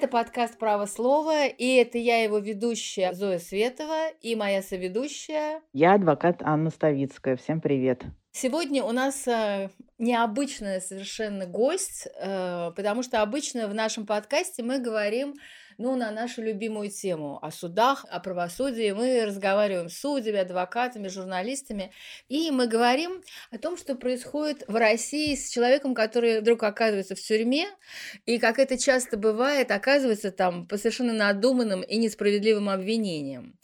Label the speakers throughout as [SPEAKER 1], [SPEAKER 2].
[SPEAKER 1] Это подкаст «Право слова», и это я, его ведущая Зоя Светова, и моя соведущая...
[SPEAKER 2] Я адвокат Анна Ставицкая. Всем привет.
[SPEAKER 1] Сегодня у нас э, необычный совершенно гость, э, потому что обычно в нашем подкасте мы говорим ну, на нашу любимую тему о судах, о правосудии. Мы разговариваем с судьями, адвокатами, журналистами, и мы говорим о том, что происходит в России с человеком, который вдруг оказывается в тюрьме, и, как это часто бывает, оказывается там по совершенно надуманным и несправедливым обвинениям.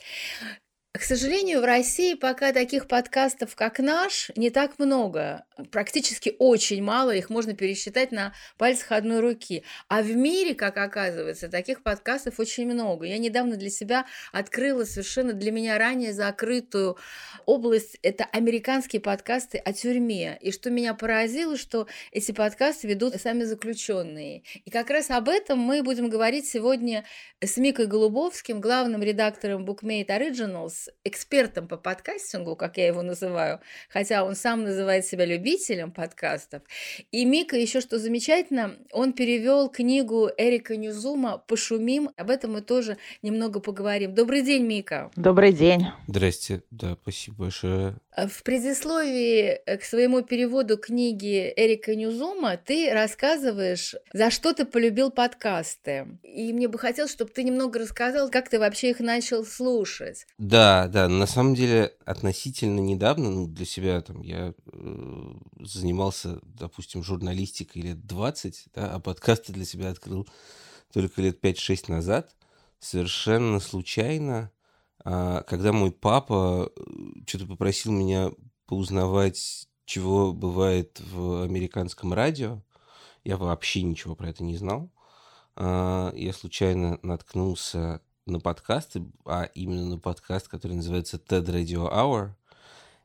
[SPEAKER 1] К сожалению, в России пока таких подкастов, как наш, не так много. Практически очень мало, их можно пересчитать на пальцах одной руки. А в мире, как оказывается, таких подкастов очень много. Я недавно для себя открыла совершенно для меня ранее закрытую область. Это американские подкасты о тюрьме. И что меня поразило, что эти подкасты ведут сами заключенные. И как раз об этом мы будем говорить сегодня с Микой Голубовским, главным редактором Bookmate Originals, экспертом по подкастингу, как я его называю, хотя он сам называет себя любителем подкастов. И Мика еще что замечательно, он перевел книгу Эрика Ньюзума «Пошумим». Об этом мы тоже немного поговорим. Добрый день, Мика.
[SPEAKER 2] Добрый день.
[SPEAKER 3] Здрасте. Да, спасибо большое.
[SPEAKER 1] В предисловии к своему переводу книги Эрика Ньюзума ты рассказываешь, за что ты полюбил подкасты. И мне бы хотелось, чтобы ты немного рассказал, как ты вообще их начал слушать.
[SPEAKER 3] Да, да, да, на самом деле относительно недавно, ну, для себя там я э, занимался, допустим, журналистикой лет 20, да, а подкасты для себя открыл только лет 5-6 назад, совершенно случайно, э, когда мой папа э, что-то попросил меня поузнавать, чего бывает в американском радио, я вообще ничего про это не знал. Э, я случайно наткнулся на подкасты, а именно на подкаст, который называется TED Radio Hour.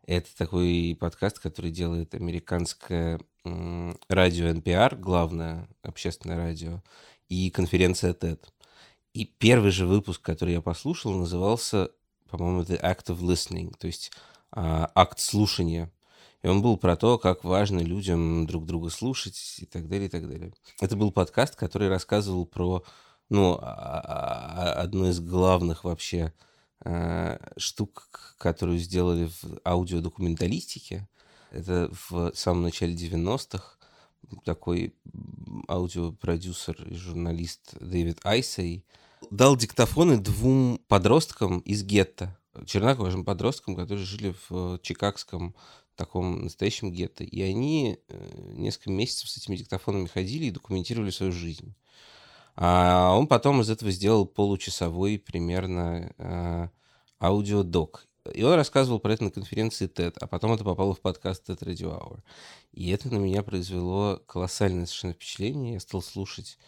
[SPEAKER 3] Это такой подкаст, который делает американское радио NPR, главное общественное радио, и конференция TED. И первый же выпуск, который я послушал, назывался, по-моему, The Act of Listening, то есть а, акт слушания. И он был про то, как важно людям друг друга слушать и так далее, и так далее. Это был подкаст, который рассказывал про ну, а, а, одну из главных вообще э, штук, которую сделали в аудиодокументалистике. Это в самом начале 90-х такой аудиопродюсер и журналист Дэвид Айсей дал диктофоны двум подросткам из гетто, чернокожим подросткам, которые жили в чикагском таком настоящем гетто. И они э, несколько месяцев с этими диктофонами ходили и документировали свою жизнь. А он потом из этого сделал получасовой примерно э, аудиодок. И он рассказывал про это на конференции TED, а потом это попало в подкаст TED Radio Hour. И это на меня произвело колоссальное совершенно впечатление. Я стал слушать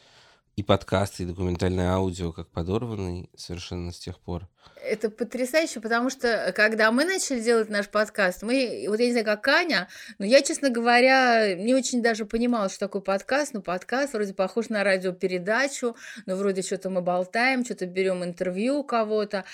[SPEAKER 3] и подкасты, и документальное аудио как подорванный совершенно с тех пор.
[SPEAKER 1] Это потрясающе, потому что э, когда мы начали делать наш подкаст, мы, вот я не знаю, как Аня, но я, честно говоря, не очень даже понимала, что такое подкаст. Ну, подкаст вроде похож на радиопередачу, но вроде что-то мы болтаем, что-то берем интервью у кого-то.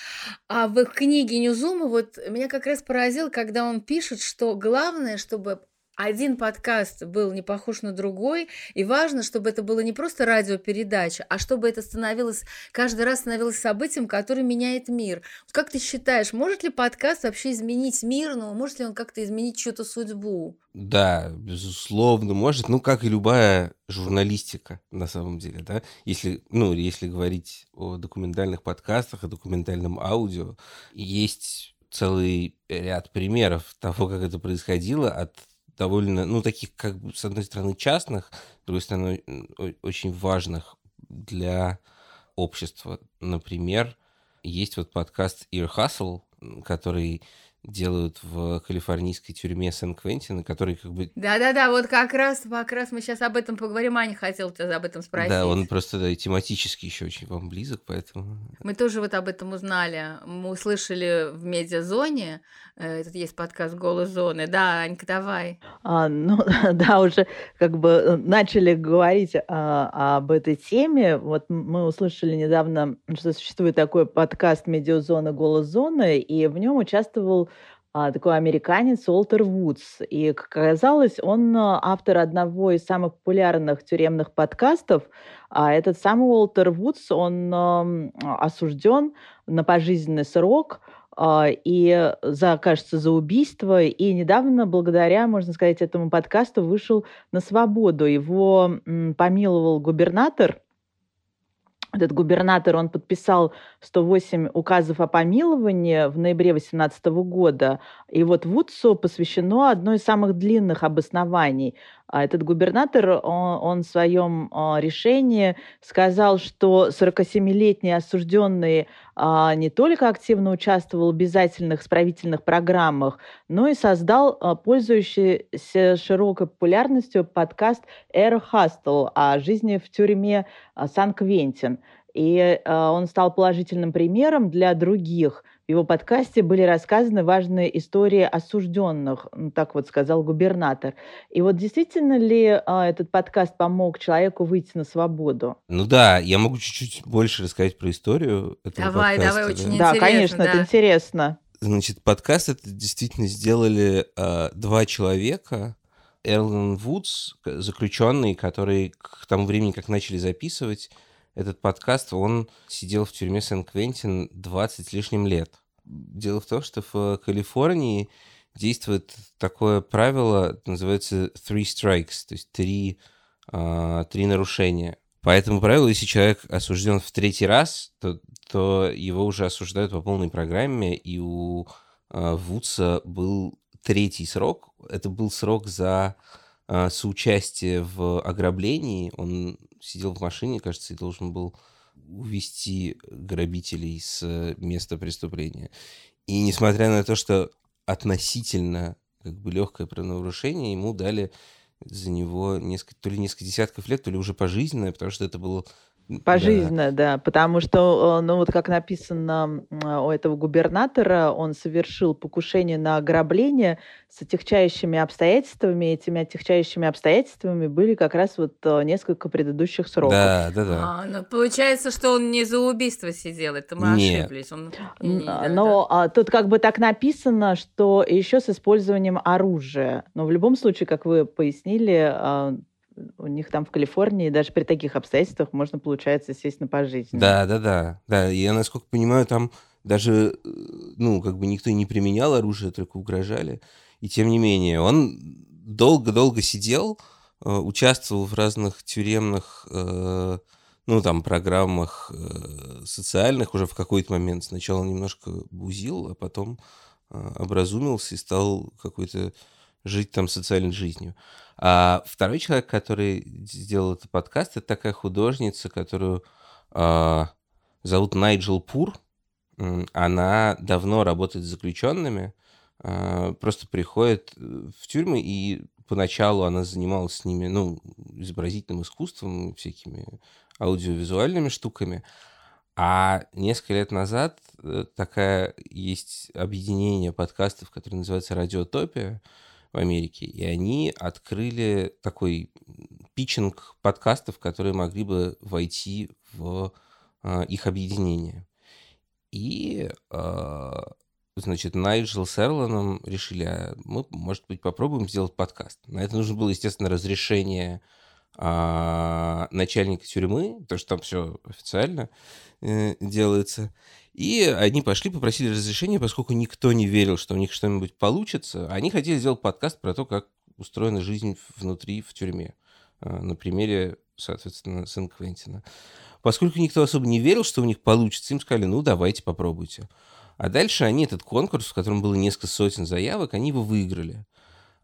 [SPEAKER 1] А в книге Ньюзума вот меня как раз поразил, когда он пишет, что главное, чтобы один подкаст был не похож на другой, и важно, чтобы это было не просто радиопередача, а чтобы это становилось, каждый раз становилось событием, которое меняет мир. Как ты считаешь, может ли подкаст вообще изменить мир, но может ли он как-то изменить чью-то судьбу?
[SPEAKER 3] Да, безусловно, может. Ну, как и любая журналистика, на самом деле, да. Если, ну, если говорить о документальных подкастах, о документальном аудио, есть целый ряд примеров того, как это происходило, от довольно, ну, таких, как бы, с одной стороны, частных, с другой стороны, очень важных для общества. Например, есть вот подкаст Ear Hustle, который делают в калифорнийской тюрьме Сан-Квентина, который как бы...
[SPEAKER 1] Да-да-да, вот как раз, как раз мы сейчас об этом поговорим. Аня хотела тебя об этом спросить.
[SPEAKER 3] Да, он просто да, тематически еще очень вам близок, поэтому...
[SPEAKER 1] Мы тоже вот об этом узнали. Мы услышали в медиазоне, э, этот есть подкаст «Голос зоны». Да, Анька, давай.
[SPEAKER 2] А, ну, да, уже как бы э, начали говорить а, об этой теме. Вот мы услышали недавно, что существует такой подкаст «Медиазона. Голос зоны», и в нем участвовал такой американец Уолтер Вудс. И, как оказалось, он а, автор одного из самых популярных тюремных подкастов. А этот самый Уолтер Вудс, он осужден на пожизненный срок и за, кажется, за убийство. И недавно, благодаря, можно сказать, этому подкасту, вышел на свободу. Его помиловал губернатор этот губернатор, он подписал 108 указов о помиловании в ноябре 2018 года. И вот Вудсу посвящено одно из самых длинных обоснований. А этот губернатор, он, он в своем а, решении сказал, что 47-летний осужденный а, не только активно участвовал в обязательных исправительных программах, но и создал пользующийся широкой популярностью подкаст «Air Hostel» о жизни в тюрьме Сан-Квентин. И он стал положительным примером для других в его подкасте были рассказаны важные истории осужденных, так вот сказал губернатор. И вот действительно ли а, этот подкаст помог человеку выйти на свободу?
[SPEAKER 3] Ну да, я могу чуть-чуть больше рассказать про историю этого
[SPEAKER 1] давай,
[SPEAKER 3] подкаста.
[SPEAKER 1] Давай, очень
[SPEAKER 2] да?
[SPEAKER 1] интересно.
[SPEAKER 2] Да, конечно, да. это интересно.
[SPEAKER 3] Значит, подкаст это действительно сделали э, два человека. Эрлен Вудс, заключенный, который к тому времени, как начали записывать, этот подкаст, он сидел в тюрьме Сен-Квентин 20 с лишним лет. Дело в том, что в Калифорнии действует такое правило, называется three strikes, то есть три, э, три нарушения. По этому правилу, если человек осужден в третий раз, то, то его уже осуждают по полной программе, и у э, Вудса был третий срок. Это был срок за э, соучастие в ограблении. Он сидел в машине, кажется, и должен был увести грабителей с места преступления. И несмотря на то, что относительно как бы легкое правонарушение, ему дали за него несколько, то ли несколько десятков лет, то ли уже пожизненное, потому что это было
[SPEAKER 2] Пожизненно, да. да, потому что, э, ну вот как написано у этого губернатора, он совершил покушение на ограбление с отягчающими обстоятельствами. Этими отягчающими обстоятельствами были как раз вот э, несколько предыдущих сроков.
[SPEAKER 3] Да, да, да.
[SPEAKER 1] А, ну, получается, что он не за убийство сидел, это мы Нет. ошиблись. Он...
[SPEAKER 2] Но да. тут как бы так написано, что еще с использованием оружия. Но в любом случае, как вы пояснили, а, у них там в Калифорнии даже при таких обстоятельствах можно, получается, сесть на пожизненно.
[SPEAKER 3] Да, да, да. Да, я, насколько понимаю, там даже, э, ну, как бы никто не применял оружие, только угрожали. И тем не менее, он долго-долго сидел, э, участвовал в разных тюремных, э, ну, там, программах социальных уже в какой-то момент. Сначала немножко бузил, а потом образумился и стал какой-то жить там социальной жизнью. А второй человек, который сделал этот подкаст, это такая художница, которую э, зовут Найджел Пур. Она давно работает с заключенными, э, просто приходит э, в тюрьмы, и поначалу она занималась с ними, ну, изобразительным искусством, всякими аудиовизуальными штуками. А несколько лет назад э, такая есть объединение подкастов, которое называется «Радиотопия», в Америке, и они открыли такой питчинг подкастов, которые могли бы войти в э, их объединение. И, э, значит, Найджел с Эрланом решили, а мы, может быть, попробуем сделать подкаст. На это нужно было, естественно, разрешение э, начальника тюрьмы, потому что там все официально э, делается. И они пошли, попросили разрешения, поскольку никто не верил, что у них что-нибудь получится. Они хотели сделать подкаст про то, как устроена жизнь внутри, в тюрьме. А, на примере, соответственно, Сен-Квентина. Поскольку никто особо не верил, что у них получится, им сказали, ну, давайте, попробуйте. А дальше они этот конкурс, в котором было несколько сотен заявок, они его выиграли.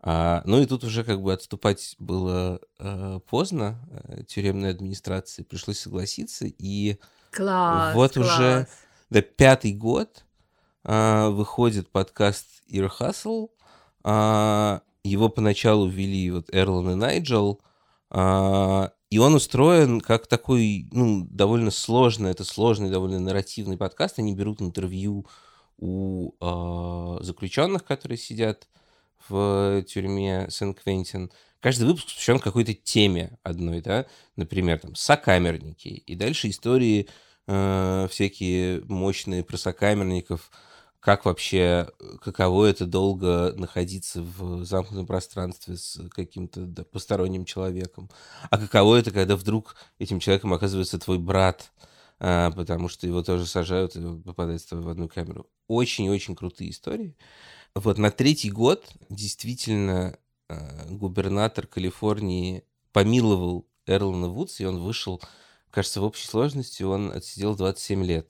[SPEAKER 3] А, ну и тут уже как бы отступать было а, поздно. А, тюремной администрации пришлось согласиться. И
[SPEAKER 1] класс,
[SPEAKER 3] вот
[SPEAKER 1] класс.
[SPEAKER 3] уже да, пятый год а, выходит подкаст Ear Hustle. А, его поначалу ввели вот Эрлан и Найджел. А, и он устроен как такой, ну, довольно сложный, это сложный, довольно нарративный подкаст. Они берут интервью у э, заключенных, которые сидят в тюрьме Сен-Квентин. Каждый выпуск посвящен какой-то теме одной, да, например, там, сокамерники, и дальше истории э, всякие мощные про сокамерников, как вообще, каково это долго находиться в замкнутом пространстве с каким-то да, посторонним человеком, а каково это, когда вдруг этим человеком оказывается твой брат, а, потому что его тоже сажают и он попадает с тобой в одну камеру. Очень-очень крутые истории. Вот на третий год действительно а, губернатор Калифорнии помиловал Эрлана Вудс, и он вышел, кажется, в общей сложности он отсидел 27 лет,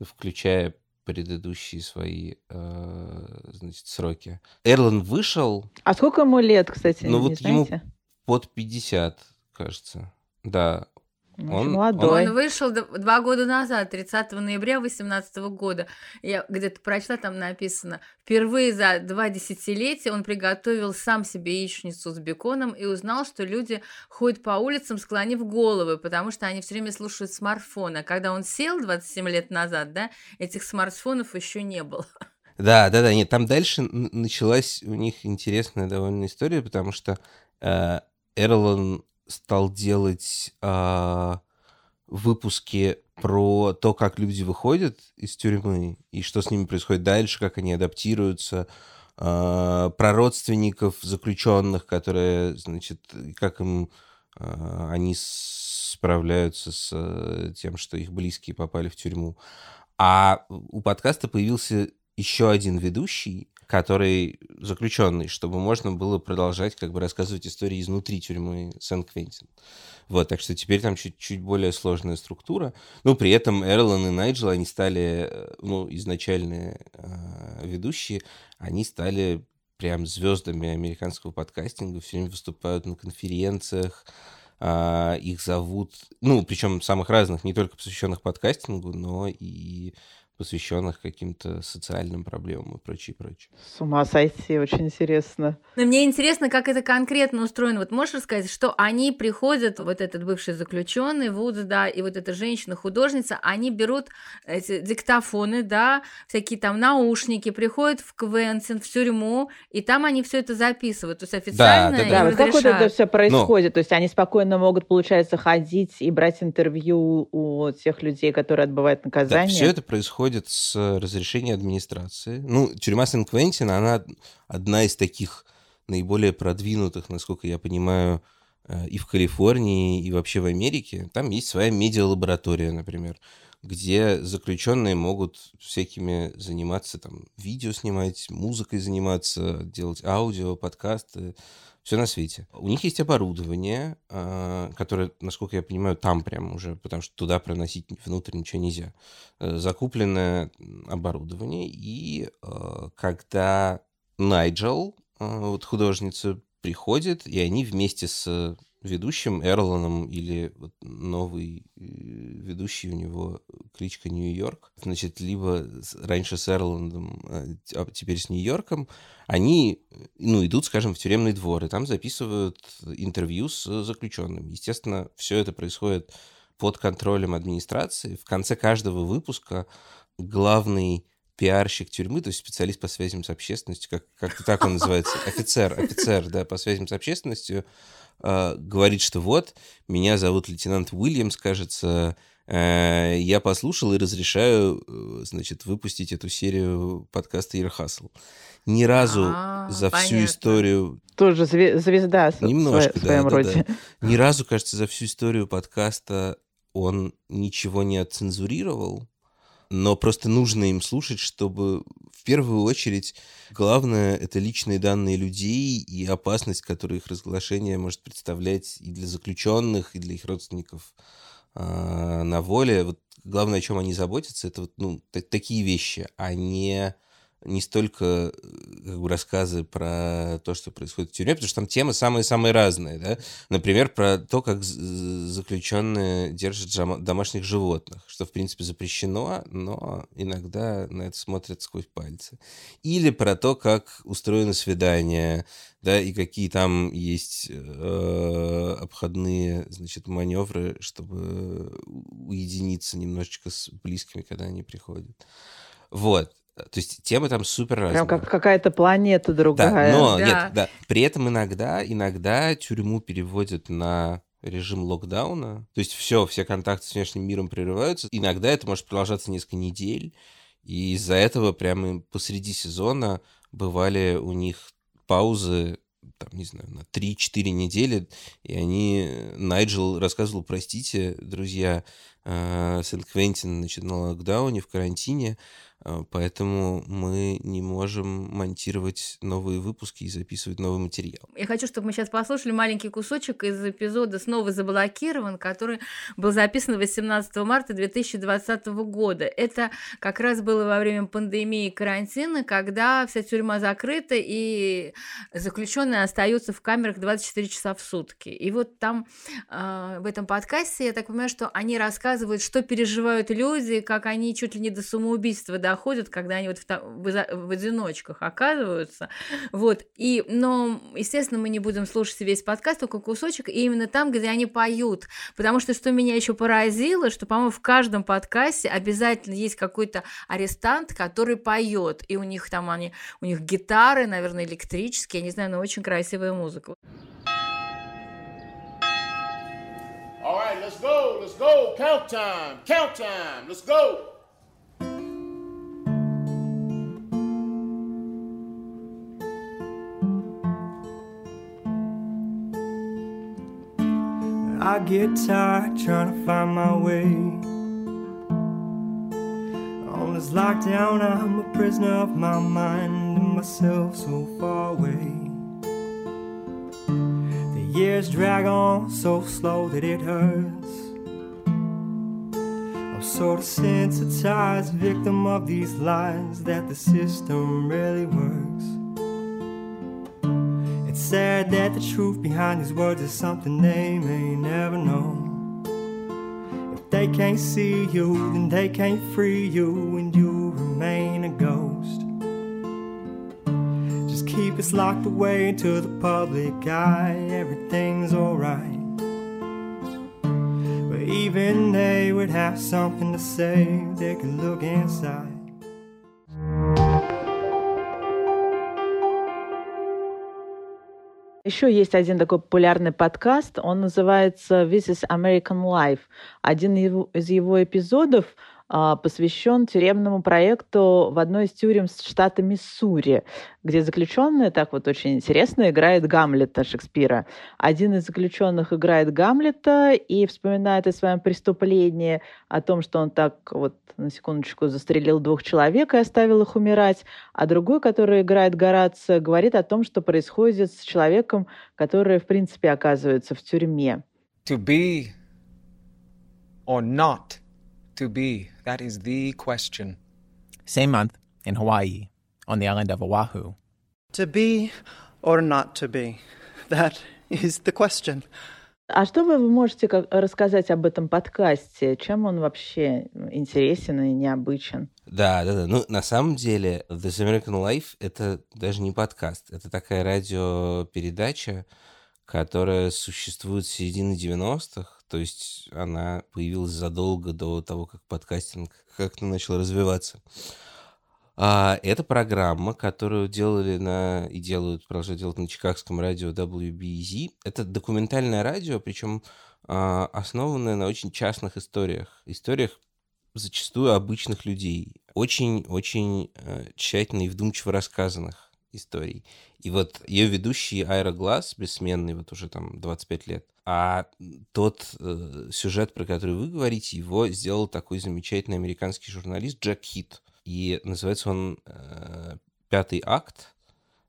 [SPEAKER 3] включая предыдущие свои, э, значит, сроки. Эрлан вышел...
[SPEAKER 2] А сколько ему лет, кстати,
[SPEAKER 3] Ну вот ему
[SPEAKER 2] знаете?
[SPEAKER 3] под 50, кажется. Да, Он-
[SPEAKER 2] молодой.
[SPEAKER 1] Он вышел два года назад, 30 ноября 2018 года. Я где-то прочла, там написано, впервые за два десятилетия он приготовил сам себе яичницу с беконом и узнал, что люди ходят по улицам, склонив головы, потому что они все время слушают смартфоны. А когда он сел 27 лет назад, да, этих смартфонов еще не было.
[SPEAKER 3] Да, да, да, нет, там дальше началась у них интересная довольно история, потому что э, Эрлан стал делать а, выпуски про то, как люди выходят из тюрьмы и что с ними происходит дальше, как они адаптируются, а, про родственников заключенных, которые, значит, как им а, они справляются с тем, что их близкие попали в тюрьму. А у подкаста появился еще один ведущий, который заключенный, чтобы можно было продолжать как бы рассказывать истории изнутри тюрьмы Сен-Квентин. Вот, так что теперь там чуть-чуть более сложная структура. Ну, при этом Эрлан и Найджел, они стали, э, ну, изначальные э, ведущие, они стали прям звездами американского подкастинга, все время выступают на конференциях, а, их зовут, ну, причем самых разных, не только посвященных подкастингу, но и посвященных каким-то социальным проблемам и прочее, прочее.
[SPEAKER 2] С ума сойти, очень интересно.
[SPEAKER 1] Но мне интересно, как это конкретно устроено. Вот можешь рассказать, что они приходят, вот этот бывший заключенный, Вудс, да, и вот эта женщина-художница, они берут эти диктофоны, да, всякие там наушники, приходят в Квентин, в тюрьму, и там они все это записывают. То есть официально
[SPEAKER 3] да,
[SPEAKER 1] им
[SPEAKER 2] Да, вот как вот это все происходит? То есть они спокойно могут, получается, ходить и брать интервью у тех людей, которые отбывают
[SPEAKER 3] Да,
[SPEAKER 2] наказание?
[SPEAKER 3] все это происходит с разрешения администрации. Ну, тюрьма Сен-Квентин, она одна из таких наиболее продвинутых, насколько я понимаю, э, и в Калифорнии, и вообще в Америке. Там есть своя медиалаборатория, например, где заключенные могут всякими заниматься, там, видео снимать, музыкой заниматься, делать аудио, подкасты, все на свете. У них есть оборудование, а, которое, насколько я понимаю, там прям уже, потому что туда проносить внутрь ничего нельзя. Э, Закупленное оборудование, и э, когда Найджел, э, вот художница, приходит, и они вместе с ведущим Эрланом или вот новый э, ведущий у него кличка Нью-Йорк, значит, либо раньше с Эрландом, а а теперь с Нью-Йорком, они, э, ну, идут, скажем, в тюремный двор, и там записывают интервью с заключенным. Естественно, все это происходит под контролем администрации. В конце каждого выпуска главный пиарщик тюрьмы, то есть специалист по связям с общественностью, как, как так он называется, офицер, офицер, да, по связям с общественностью, э, говорит, что вот, меня зовут лейтенант Уильямс, кажется, э, я послушал и разрешаю, э, значит, выпустить эту серию подкаста Hustle. Ни разу
[SPEAKER 1] А,
[SPEAKER 3] за всю
[SPEAKER 1] понятно.
[SPEAKER 3] историю
[SPEAKER 2] Тоже зве- звезда
[SPEAKER 3] Немножко,
[SPEAKER 2] в своем
[SPEAKER 3] да, да,
[SPEAKER 2] роде.
[SPEAKER 3] ни разу, кажется, за всю историю подкаста он ничего не отцензурировал, но просто нужно им слушать, чтобы в первую очередь главное это личные данные людей и опасность, которую их разглашение может представлять и для заключенных, и для их родственников а, на воле. Вот главное, о чем они заботятся, это вот, ну, та- такие вещи, а не не столько э, как бы, рассказы про то, что происходит в тюрьме, потому что там темы самые-самые разные, да. Например, про то, как заключенные держат домашних животных, что, в принципе, запрещено, но иногда на это смотрят сквозь пальцы. Или про то, как устроено свидание, да, и какие там есть э, обходные, значит, маневры, чтобы уединиться немножечко с близкими, когда они приходят. Вот. То есть темы там супер разные.
[SPEAKER 2] Прям как какая-то планета
[SPEAKER 3] Да,
[SPEAKER 2] другая.
[SPEAKER 3] но
[SPEAKER 1] Да.
[SPEAKER 3] нет, да. При этом иногда, иногда тюрьму переводят на режим локдауна. То есть все, все контакты с внешним миром прерываются. Иногда это может продолжаться несколько недель. И из-за этого прямо посреди сезона бывали у них паузы, там, не знаю, на 3-4 недели, и они, Найджел рассказывал, простите, друзья, э, Сент-Квентин, значит, на локдауне, в карантине, поэтому мы не можем монтировать новые выпуски и записывать новый материал.
[SPEAKER 1] Я хочу, чтобы мы сейчас послушали маленький кусочек из эпизода «Снова заблокирован», который был записан 18 марта 2020 года. Это как раз было во время пандемии карантина, когда вся тюрьма закрыта, и заключенные остаются в камерах 24 часа в сутки. И вот там э, в этом подкасте, я так понимаю, что они рассказывают, что переживают люди, как они чуть ли не до самоубийства доходят, когда они вот в, в, в одиночках оказываются. Вот. И, но, естественно, мы не будем слушать весь подкаст, только кусочек, и именно там, где они поют. Потому что, что меня еще поразило, что, по-моему, в каждом подкасте обязательно есть какой-то арестант, который поет. И у них там они, у них гитары, наверное, электрические, я не знаю, но очень красивая музыка. All right, let's go, let's go. Count time, count time, let's go. I get tired trying to find my way. On this lockdown, I'm a prisoner of my mind and myself so far away. The years drag on so slow that it hurts. I'm sort of desensitized, victim of these lies that the system really works sad that the truth behind these words is something they may never know. If they can't see you, then they can't free you, and you remain a ghost. Just keep us locked away into the public eye, everything's alright. But even they would have something to say, they could look inside. Еще есть один такой популярный подкаст, он называется This is American Life. Один из его эпизодов посвящен тюремному проекту в одной из тюрем штата Миссури, где заключенный, так вот очень интересно, играет Гамлета Шекспира. Один из заключенных играет Гамлета и вспоминает о своем преступлении, о том, что он так вот на секундочку застрелил двух человек и оставил их умирать, а другой, который играет Горацио, говорит о том, что происходит с человеком, который, в принципе, оказывается в тюрьме. To be or not to be? That is the question.
[SPEAKER 4] Same month in Hawaii, on the island of Oahu.
[SPEAKER 5] To be or not to be? That is the question.
[SPEAKER 2] А что вы можете рассказать об этом подкасте? Чем он вообще интересен и необычен?
[SPEAKER 3] Да, да, да. Ну, на самом деле, This American Life — это даже не подкаст. Это такая радиопередача, которая существует с середины 90-х то есть она появилась задолго до того, как подкастинг как-то начал развиваться. А, это программа, которую делали на и делают, продолжают делать на чикагском радио WBZ. Это документальное радио, причем а, основанное на очень частных историях. Историях зачастую обычных людей. Очень-очень а, тщательно и вдумчиво рассказанных историй. И вот ее ведущий Айра Глаз, бессменный, вот уже там 25 лет, а тот э, сюжет, про который вы говорите, его сделал такой замечательный американский журналист Джек Хит. И называется он э, «Пятый акт»,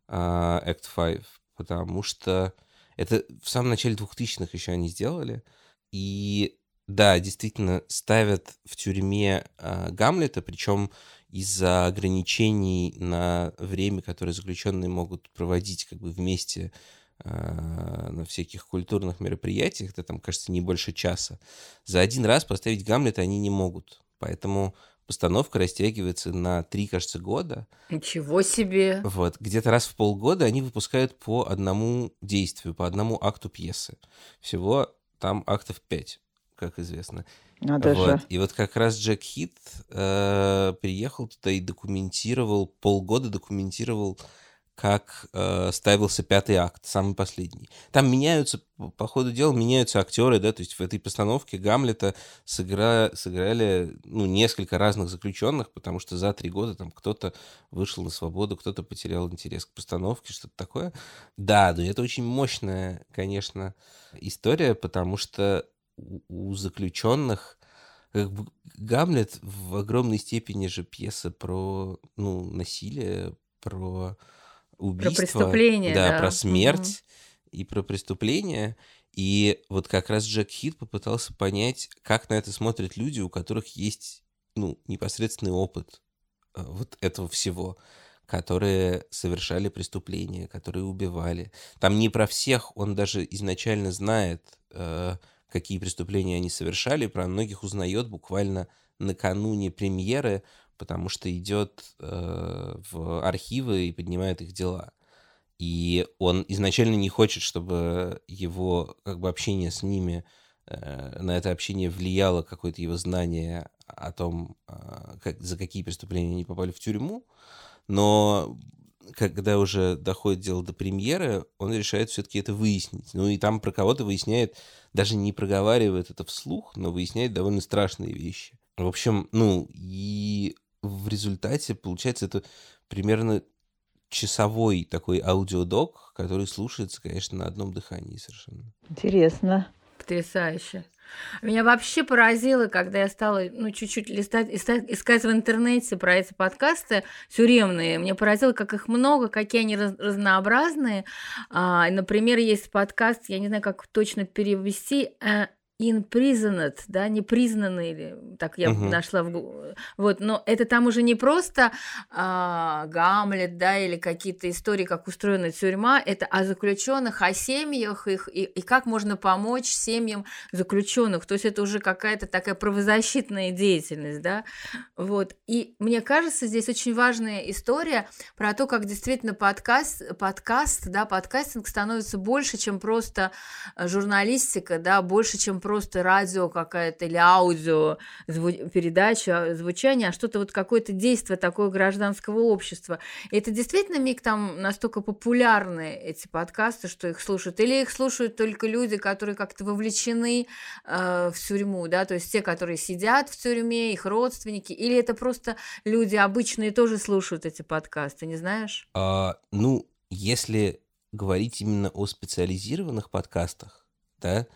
[SPEAKER 3] э, Act 5, потому что это в самом начале 2000-х еще они сделали. И да, действительно, ставят в тюрьме э, Гамлета, причем из-за ограничений на время, которое заключенные могут проводить как бы вместе э, на всяких культурных мероприятиях, это там, кажется, не больше часа, за один раз поставить Гамлета они не могут. Поэтому постановка растягивается на три, кажется, года.
[SPEAKER 1] Ничего себе!
[SPEAKER 3] Вот, где-то раз в полгода они выпускают по одному действию, по одному акту пьесы. Всего там актов пять, как известно.
[SPEAKER 2] Надо
[SPEAKER 3] вот.
[SPEAKER 2] же.
[SPEAKER 3] И вот как раз Джек Хит э, приехал туда и документировал, полгода документировал, как э, ставился пятый акт, самый последний. Там меняются, по ходу дела, меняются актеры, да, то есть в этой постановке Гамлета сыгра... сыграли, ну, несколько разных заключенных, потому что за три года там кто-то вышел на свободу, кто-то потерял интерес к постановке, что-то такое. Да, но это очень мощная, конечно, история, потому что у, у заключенных как бы Гамлет в огромной степени же пьеса про ну, насилие, про убийство.
[SPEAKER 1] Про преступление,
[SPEAKER 3] да.
[SPEAKER 1] да.
[SPEAKER 3] про смерть угу. и про преступление. И вот как раз Джек Хит попытался понять, как на это смотрят люди, у которых есть ну, непосредственный опыт э, вот этого всего, которые совершали преступления, которые убивали. Там не про всех, он даже изначально знает, э, какие преступления они совершали, про многих узнает буквально накануне премьеры, потому что идет э, в архивы и поднимает их дела. И он изначально не хочет, чтобы его как бы общение с ними, э, на это общение влияло какое-то его знание о том, э, как, за какие преступления они попали в тюрьму. Но когда уже доходит дело до премьеры, он решает все-таки это выяснить. Ну и там про кого-то выясняет, даже не проговаривает это вслух, но выясняет довольно страшные вещи. В общем, ну и в результате, получается, это примерно часовой такой аудиодок, который слушается, конечно, на одном дыхании совершенно.
[SPEAKER 2] Интересно.
[SPEAKER 1] Потрясающе. Меня вообще поразило, когда я стала ну, чуть-чуть листать, искать, в интернете про эти подкасты тюремные. Мне поразило, как их много, какие они раз, разнообразные. А, например, есть подкаст, я не знаю, как точно перевести, э, imprisoned, да, непризнанный, или так я uh-huh. нашла в вот, но это там уже не просто а, Гамлет, да, или какие-то истории, как устроена тюрьма, это о заключенных, о семьях их и, и как можно помочь семьям заключенных, то есть это уже какая-то такая правозащитная деятельность, да, вот, и мне кажется, здесь очень важная история про то, как действительно подкаст, подкаст, да, подкастинг становится больше, чем просто журналистика, да, больше, чем просто радио какая-то или аудио зву- передача, звучание, а что-то вот какое-то действие такое гражданского общества. И это действительно, Мик, там настолько популярны эти подкасты, что их слушают? Или их слушают только люди, которые как-то вовлечены э, в тюрьму, да, то есть те, которые сидят в тюрьме, их родственники, или это просто люди обычные тоже слушают эти подкасты, не знаешь?
[SPEAKER 3] А, ну, если говорить именно о специализированных подкастах, да,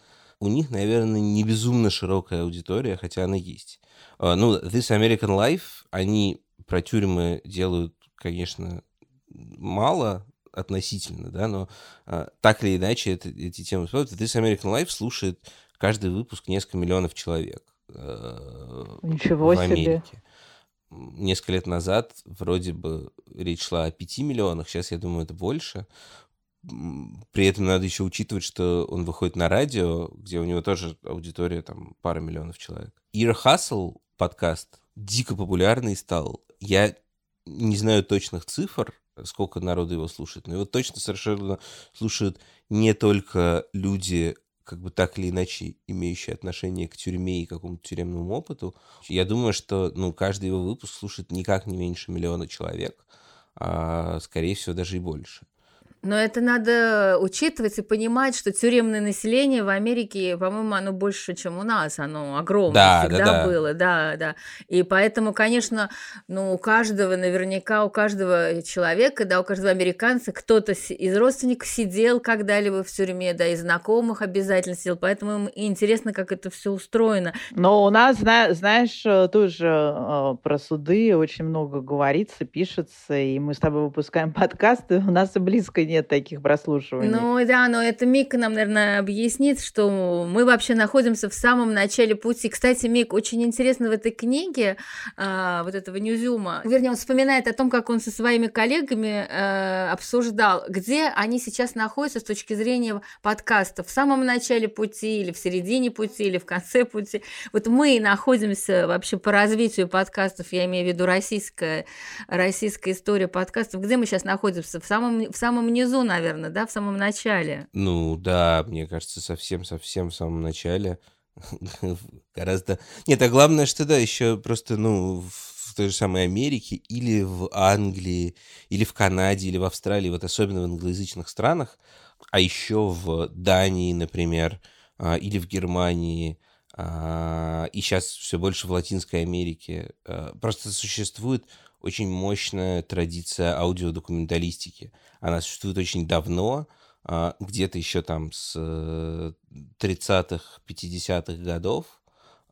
[SPEAKER 3] у них, наверное, не безумно широкая аудитория, хотя она есть. Uh, ну, This American Life, они про тюрьмы делают, конечно, мало относительно, да, но uh, так или иначе это, эти темы всплывают. This American Life слушает каждый выпуск несколько миллионов человек uh,
[SPEAKER 2] Ничего
[SPEAKER 3] в Америке. Себе. Несколько лет назад вроде бы речь шла о 5 миллионах, сейчас, я думаю, это больше при этом надо еще учитывать, что он выходит на радио, где у него тоже аудитория там пара миллионов человек. Ear Hustle подкаст дико популярный стал. Я не знаю точных цифр, сколько народу его слушает, но его точно совершенно слушают не только люди, как бы так или иначе имеющие отношение к тюрьме и какому-то тюремному опыту. Я думаю, что ну, каждый его выпуск слушает никак не меньше миллиона человек, а скорее всего даже и больше.
[SPEAKER 1] Но это надо учитывать и понимать, что тюремное население в Америке, по-моему, оно больше, чем у нас, оно огромное да, всегда да, да. было, да, да. И поэтому, конечно, ну, у каждого, наверняка, у каждого человека, да, у каждого американца кто-то из родственников сидел когда-либо в тюрьме, да, и знакомых обязательно сидел, поэтому им интересно, как это все устроено.
[SPEAKER 2] Но у нас, знаешь, э, тоже э, про суды очень много говорится, пишется, и мы с тобой выпускаем подкасты, у нас и близко нет таких прослушиваний.
[SPEAKER 1] Ну да, но это Мик нам, наверное, объяснит, что мы вообще находимся в самом начале пути. Кстати, Мик, очень интересно в этой книге а, вот этого Ньюзюма, вернее, он вспоминает о том, как он со своими коллегами а, обсуждал, где они сейчас находятся с точки зрения подкаста, в самом начале пути или в середине пути или в конце пути. Вот мы находимся вообще по развитию подкастов, я имею в виду российская, российская история подкастов, где мы сейчас находимся? В самом, в самом внизу, наверное, да, в самом начале.
[SPEAKER 3] Ну да, мне кажется, совсем-совсем в самом начале. Гораздо... Нет, а главное, что да, еще просто, ну, в той же самой Америке или в Англии, или в Канаде, или в Австралии, вот особенно в англоязычных странах, а еще в Дании, например, а, или в Германии, а, и сейчас все больше в Латинской Америке, а, просто существует очень мощная традиция аудиодокументалистики. Она существует очень давно, где-то еще там с 30-х, э, 50-х годов.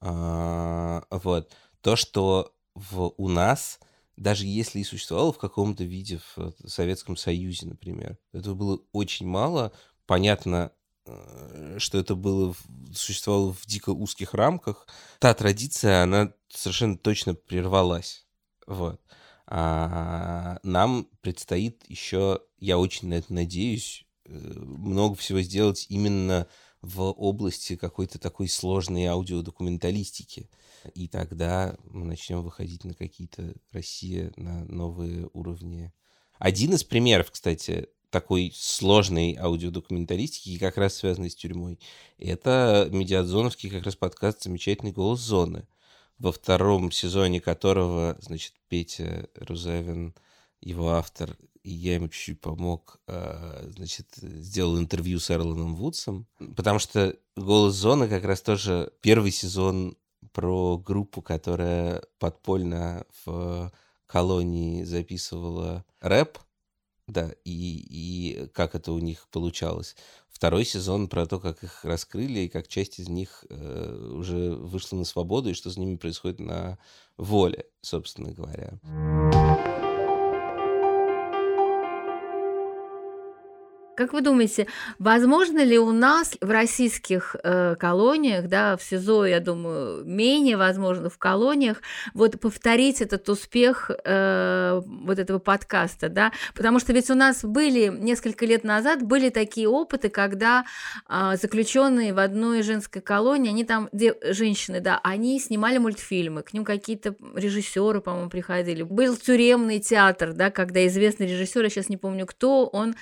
[SPEAKER 3] Вот. То, что в, у нас, даже если и существовало в каком-то виде в Советском Союзе, например, этого было очень мало. Понятно, э, что это было, существовало в дико узких рамках. Та традиция, она совершенно точно прервалась. Вот. А нам предстоит еще, я очень на это надеюсь, э, много всего сделать именно в области какой-то такой сложной аудиодокументалистики. И тогда мы начнем выходить на какие-то Россия, на новые уровни. Один из примеров, кстати, такой сложной аудиодокументалистики, как раз связанной с тюрьмой, это медиазоновский как раз подкаст «Замечательный голос зоны», во втором сезоне которого, значит, Петя Рузавин, его автор, и я ему чуть-чуть помог, а, значит, сделал интервью с Эрланом Вудсом, потому что «Голос зоны» как раз тоже первый сезон про группу, которая подпольно в колонии записывала рэп, да, и, и как это у них получалось. Второй сезон про то, как их раскрыли, и как часть из них э, уже вышла на свободу, и что с ними происходит на воле, собственно говоря.
[SPEAKER 1] Как вы думаете, возможно ли у нас в российских э, колониях, да, в СИЗО, я думаю, менее возможно в колониях, вот повторить этот успех э, вот этого подкаста, да, потому что ведь у нас были несколько лет назад были такие опыты, когда э, заключенные в одной женской колонии, они там, где женщины, да, они снимали мультфильмы, к ним какие-то режиссеры, по-моему, приходили. Был тюремный театр, да, когда известный режиссер, я сейчас не помню кто, он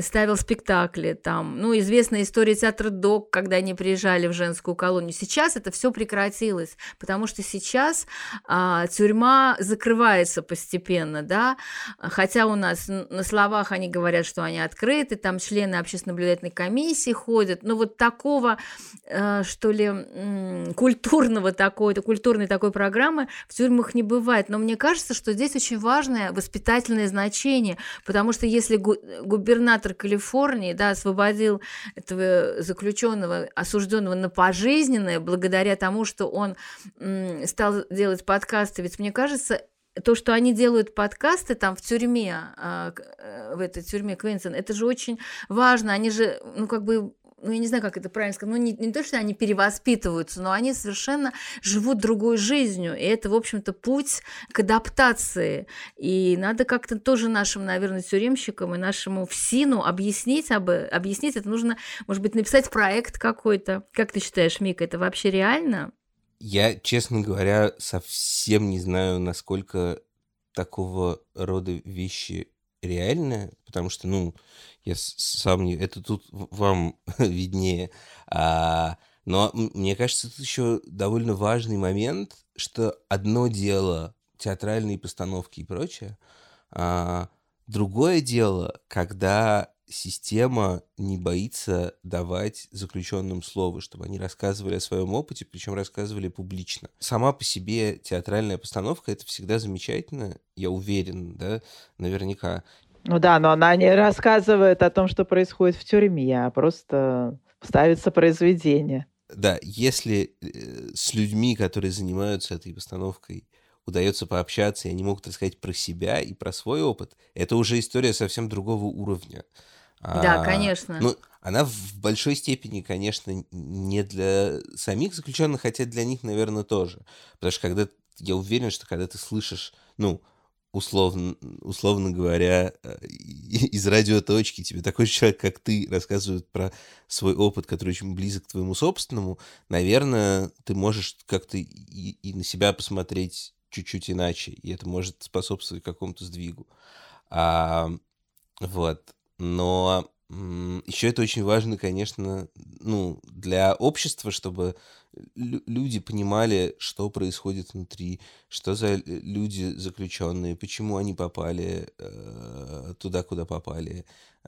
[SPEAKER 1] ставил спектакли там. Ну, известная история театра ДОК, когда они приезжали в женскую колонию. Сейчас это все прекратилось, потому что сейчас а, тюрьма закрывается постепенно, да, хотя у нас на словах они говорят, что они открыты, там члены общественно-наблюдательной комиссии ходят, но вот такого, э, что ли, культурного такой, культурной такой программы в тюрьмах не бывает. Но мне кажется, что здесь очень важное воспитательное значение, потому что если губернатор губернатор Калифорнии, да, освободил этого заключенного, осужденного на пожизненное, благодаря тому, что он стал делать подкасты. Ведь мне кажется, то, что они делают подкасты там в тюрьме, а, э, в этой тюрьме Квинсен, это же очень важно. Они же, ну, как бы ну, я не знаю, как это правильно сказать, ну, не, не то, что они перевоспитываются, но они совершенно живут другой жизнью, и это, в общем-то, путь к адаптации. И надо как-то тоже нашим, наверное, тюремщикам и нашему ФСИНу объяснить, об, объяснить это нужно, может быть, написать проект какой-то. Как ты считаешь, Мика, это вообще реально?
[SPEAKER 3] Я, честно говоря, совсем не знаю, насколько такого рода вещи реальны, потому что, ну, я сам не... Это тут вам виднее. А, но мне кажется, тут еще довольно важный момент, что одно дело театральные постановки и прочее, а другое дело, когда система не боится давать заключенным слово, чтобы они рассказывали о своем опыте, причем рассказывали публично. Сама по себе театральная постановка это всегда замечательно, я уверен, да, наверняка.
[SPEAKER 2] Ну да, но она не рассказывает о том, что происходит в тюрьме, а просто ставится произведение.
[SPEAKER 3] Да, если э, с людьми, которые занимаются этой постановкой, удается пообщаться, и они могут рассказать про себя и про свой опыт, это уже история совсем другого уровня.
[SPEAKER 1] Да, а, конечно.
[SPEAKER 3] Ну, она в большой степени, конечно, не для самих заключенных, хотя для них, наверное, тоже. Потому что когда я уверен, что когда ты слышишь, ну, условно, условно говоря, э, из радиоточки тебе такой человек, как ты, рассказывает про свой опыт, который очень близок к твоему собственному, наверное, ты можешь как-то и, и на себя посмотреть чуть-чуть иначе, и это может способствовать какому-то сдвигу. А, вот. Но еще это очень важно, конечно, ну, для общества, чтобы люди понимали, что происходит внутри, что за люди заключенные, почему они попали э, туда, куда попали,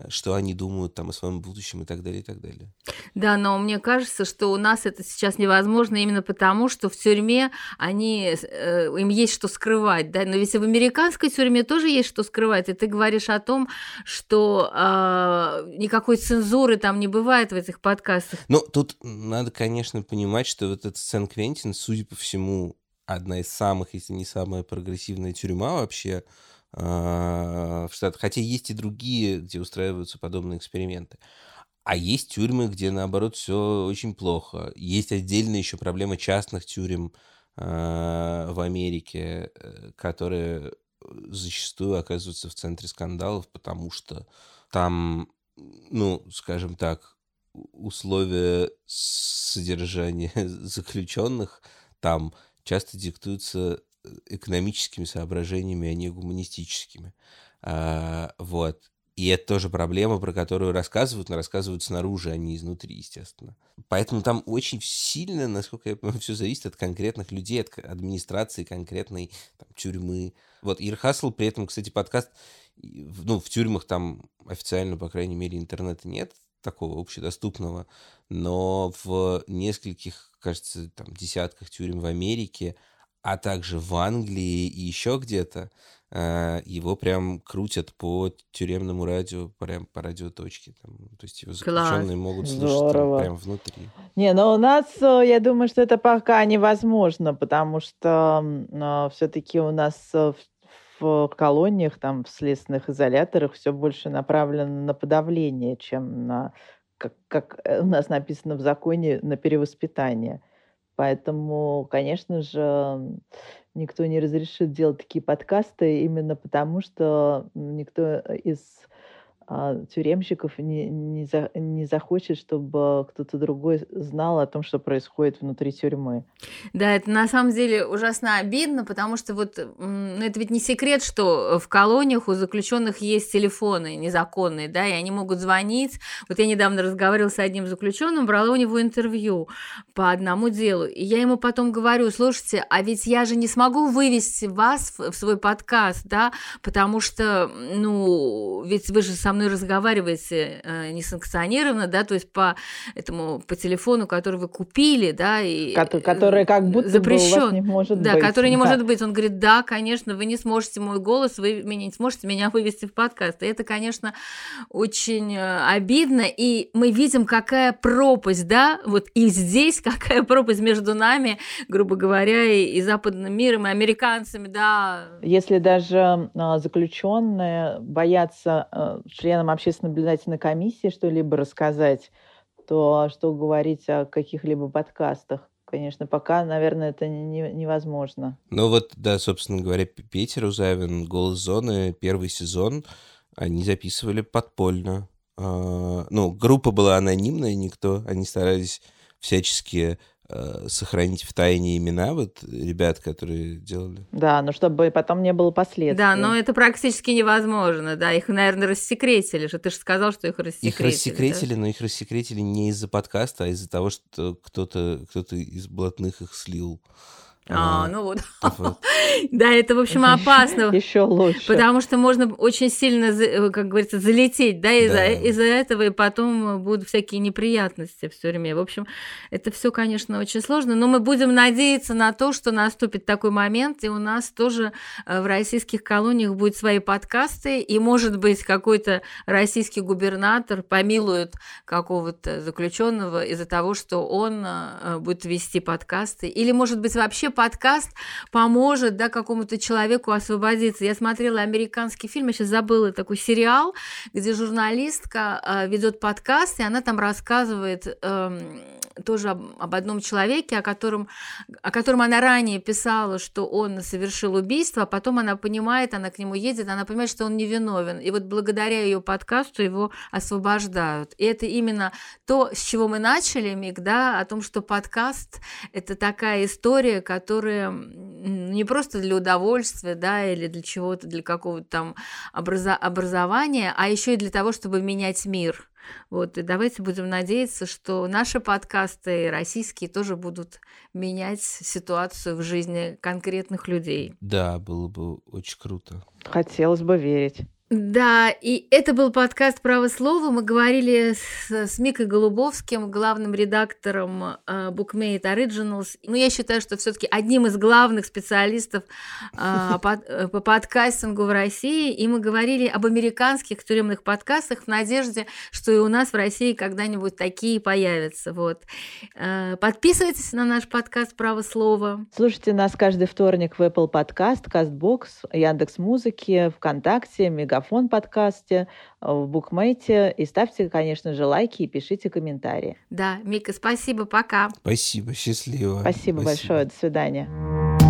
[SPEAKER 3] что они думают там о своем будущем и так далее, и так далее.
[SPEAKER 1] Да, но мне кажется, что у нас это сейчас невозможно именно потому, что в тюрьме они, э, им есть что скрывать, да, но ведь в американской тюрьме тоже есть что скрывать, и ты говоришь о том, что э, никакой цензуры там не бывает в этих подкастах.
[SPEAKER 3] Ну, тут надо, конечно, понимать, что вот этот Сен-Квентин, судя по всему, одна из самых, если не самая прогрессивная тюрьма вообще, в Штатах. Хотя есть и другие, где устраиваются подобные эксперименты. А есть тюрьмы, где, наоборот, все очень плохо. Есть отдельная еще проблема частных тюрем э, в Америке, э, которые зачастую оказываются в центре скандалов, потому что там, ну, скажем так, условия содержания заключенных там часто диктуются экономическими соображениями, а не гуманистическими. А, вот. И это тоже проблема, про которую рассказывают, но рассказывают снаружи, а не изнутри, естественно. Поэтому там очень сильно, насколько я понимаю, все зависит от конкретных людей, от администрации конкретной там, тюрьмы. Вот Ир Хасл, при этом, кстати, подкаст, ну, в тюрьмах там официально, по крайней мере, интернета нет такого общедоступного, но в нескольких, кажется, там, десятках тюрем в Америке а также в Англии и еще где-то, э, его прям крутят по тюремному радио, прям по радиоточке. Там, то есть его заключенные Класс. могут слушать там, прям внутри.
[SPEAKER 2] Не, но у нас, э, я думаю, что это пока невозможно, потому что э, все-таки у нас в в колониях, там, в следственных изоляторах все больше направлено на подавление, чем на, как, как у нас написано в законе, на перевоспитание. Поэтому, конечно же, никто не разрешит делать такие подкасты именно потому, что никто из а, тюремщиков не, не, за, не захочет, чтобы кто-то другой знал о том, что происходит внутри тюрьмы.
[SPEAKER 1] Да, это на самом деле ужасно обидно, потому что вот ну, это ведь не секрет, что в колониях у заключенных есть телефоны незаконные, да, и они могут звонить. Вот я недавно разговаривала с одним заключенным, брала у него интервью по одному делу, и я ему потом говорю, слушайте, а ведь я же не смогу вывести вас в свой подкаст, да, потому что, ну, ведь вы же со мной разговариваете э, несанкционированно, да, то есть по этому по телефону, который вы купили, да, и
[SPEAKER 2] который как будто запрещен, бы у вас не может
[SPEAKER 1] да,
[SPEAKER 2] быть.
[SPEAKER 1] который не да. может быть. Он говорит, да, конечно, вы не сможете мой голос, вы меня не сможете меня вывести в подкаст. И это, конечно, очень э, обидно, и мы видим, какая пропасть, да, вот и здесь какая пропасть между нами, грубо говоря, и, и западным миром, и американцами, да.
[SPEAKER 2] Если даже а, заключенные боятся членам общественной наблюдательной комиссии что-либо рассказать, то что говорить о каких-либо подкастах? Конечно, пока, наверное, это не, невозможно.
[SPEAKER 3] Ну вот, да, собственно говоря, Петер Узавин, «Голос зоны», первый сезон, они записывали подпольно. А, ну, группа была анонимная, никто, они старались всячески сохранить в тайне имена вот ребят, которые делали.
[SPEAKER 2] Да, но чтобы потом не было последствий.
[SPEAKER 1] Да, но это практически невозможно, да, их, наверное, рассекретили же, ты же сказал, что их рассекретили.
[SPEAKER 3] Их рассекретили, да? но их рассекретили не из-за подкаста, а из-за того, что кто-то кто из блатных их слил.
[SPEAKER 1] А, ну вот. Да, это, в общем, опасно.
[SPEAKER 2] Еще лучше.
[SPEAKER 1] Потому что можно очень сильно, э, как говорится, залететь, да, из-за из этого, и потом будут всякие неприятности в тюрьме. В общем, это все, конечно, очень сложно, но мы будем надеяться на то, что наступит такой момент, и у нас тоже э, в российских колониях будут свои подкасты, и, может быть, какой-то российский губернатор помилует какого-то заключенного из-за того, что он э, будет вести подкасты, или, может быть, вообще подкаст поможет да, какому-то человеку освободиться. Я смотрела американский фильм, я сейчас забыла такой сериал, где журналистка э, ведет подкаст, и она там рассказывает э, тоже об, об одном человеке, о котором, о котором она ранее писала, что он совершил убийство, а потом она понимает, она к нему едет, она понимает, что он невиновен. И вот благодаря ее подкасту его освобождают. И это именно то, с чего мы начали, Миг, да, о том, что подкаст – это такая история, которая не просто для удовольствия, да, или для чего-то, для какого-то там образа- образования, а еще и для того, чтобы менять мир. Вот, и давайте будем надеяться, что наши подкасты российские тоже будут менять ситуацию в жизни конкретных людей.
[SPEAKER 3] Да, было бы очень круто.
[SPEAKER 2] Хотелось бы верить.
[SPEAKER 1] Да, и это был подкаст «Право слова». Мы говорили с, с Микой Голубовским, главным редактором э, Bookmate Originals. Ну, я считаю, что все таки одним из главных специалистов э, по, э, по подкастингу в России. И мы говорили об американских тюремных подкастах в надежде, что и у нас в России когда-нибудь такие появятся. Вот. Э, подписывайтесь на наш подкаст «Право слова».
[SPEAKER 2] Слушайте нас каждый вторник в Apple Podcast, CastBox, Яндекс.Музыки, ВКонтакте, Мега Мегафон подкасте, э, в Букмейте. И ставьте, конечно же, лайки и пишите комментарии.
[SPEAKER 1] Да, Мика, спасибо, пока.
[SPEAKER 3] Спасибо, счастливо.
[SPEAKER 2] Спасибо, спасибо. большое, до свидания.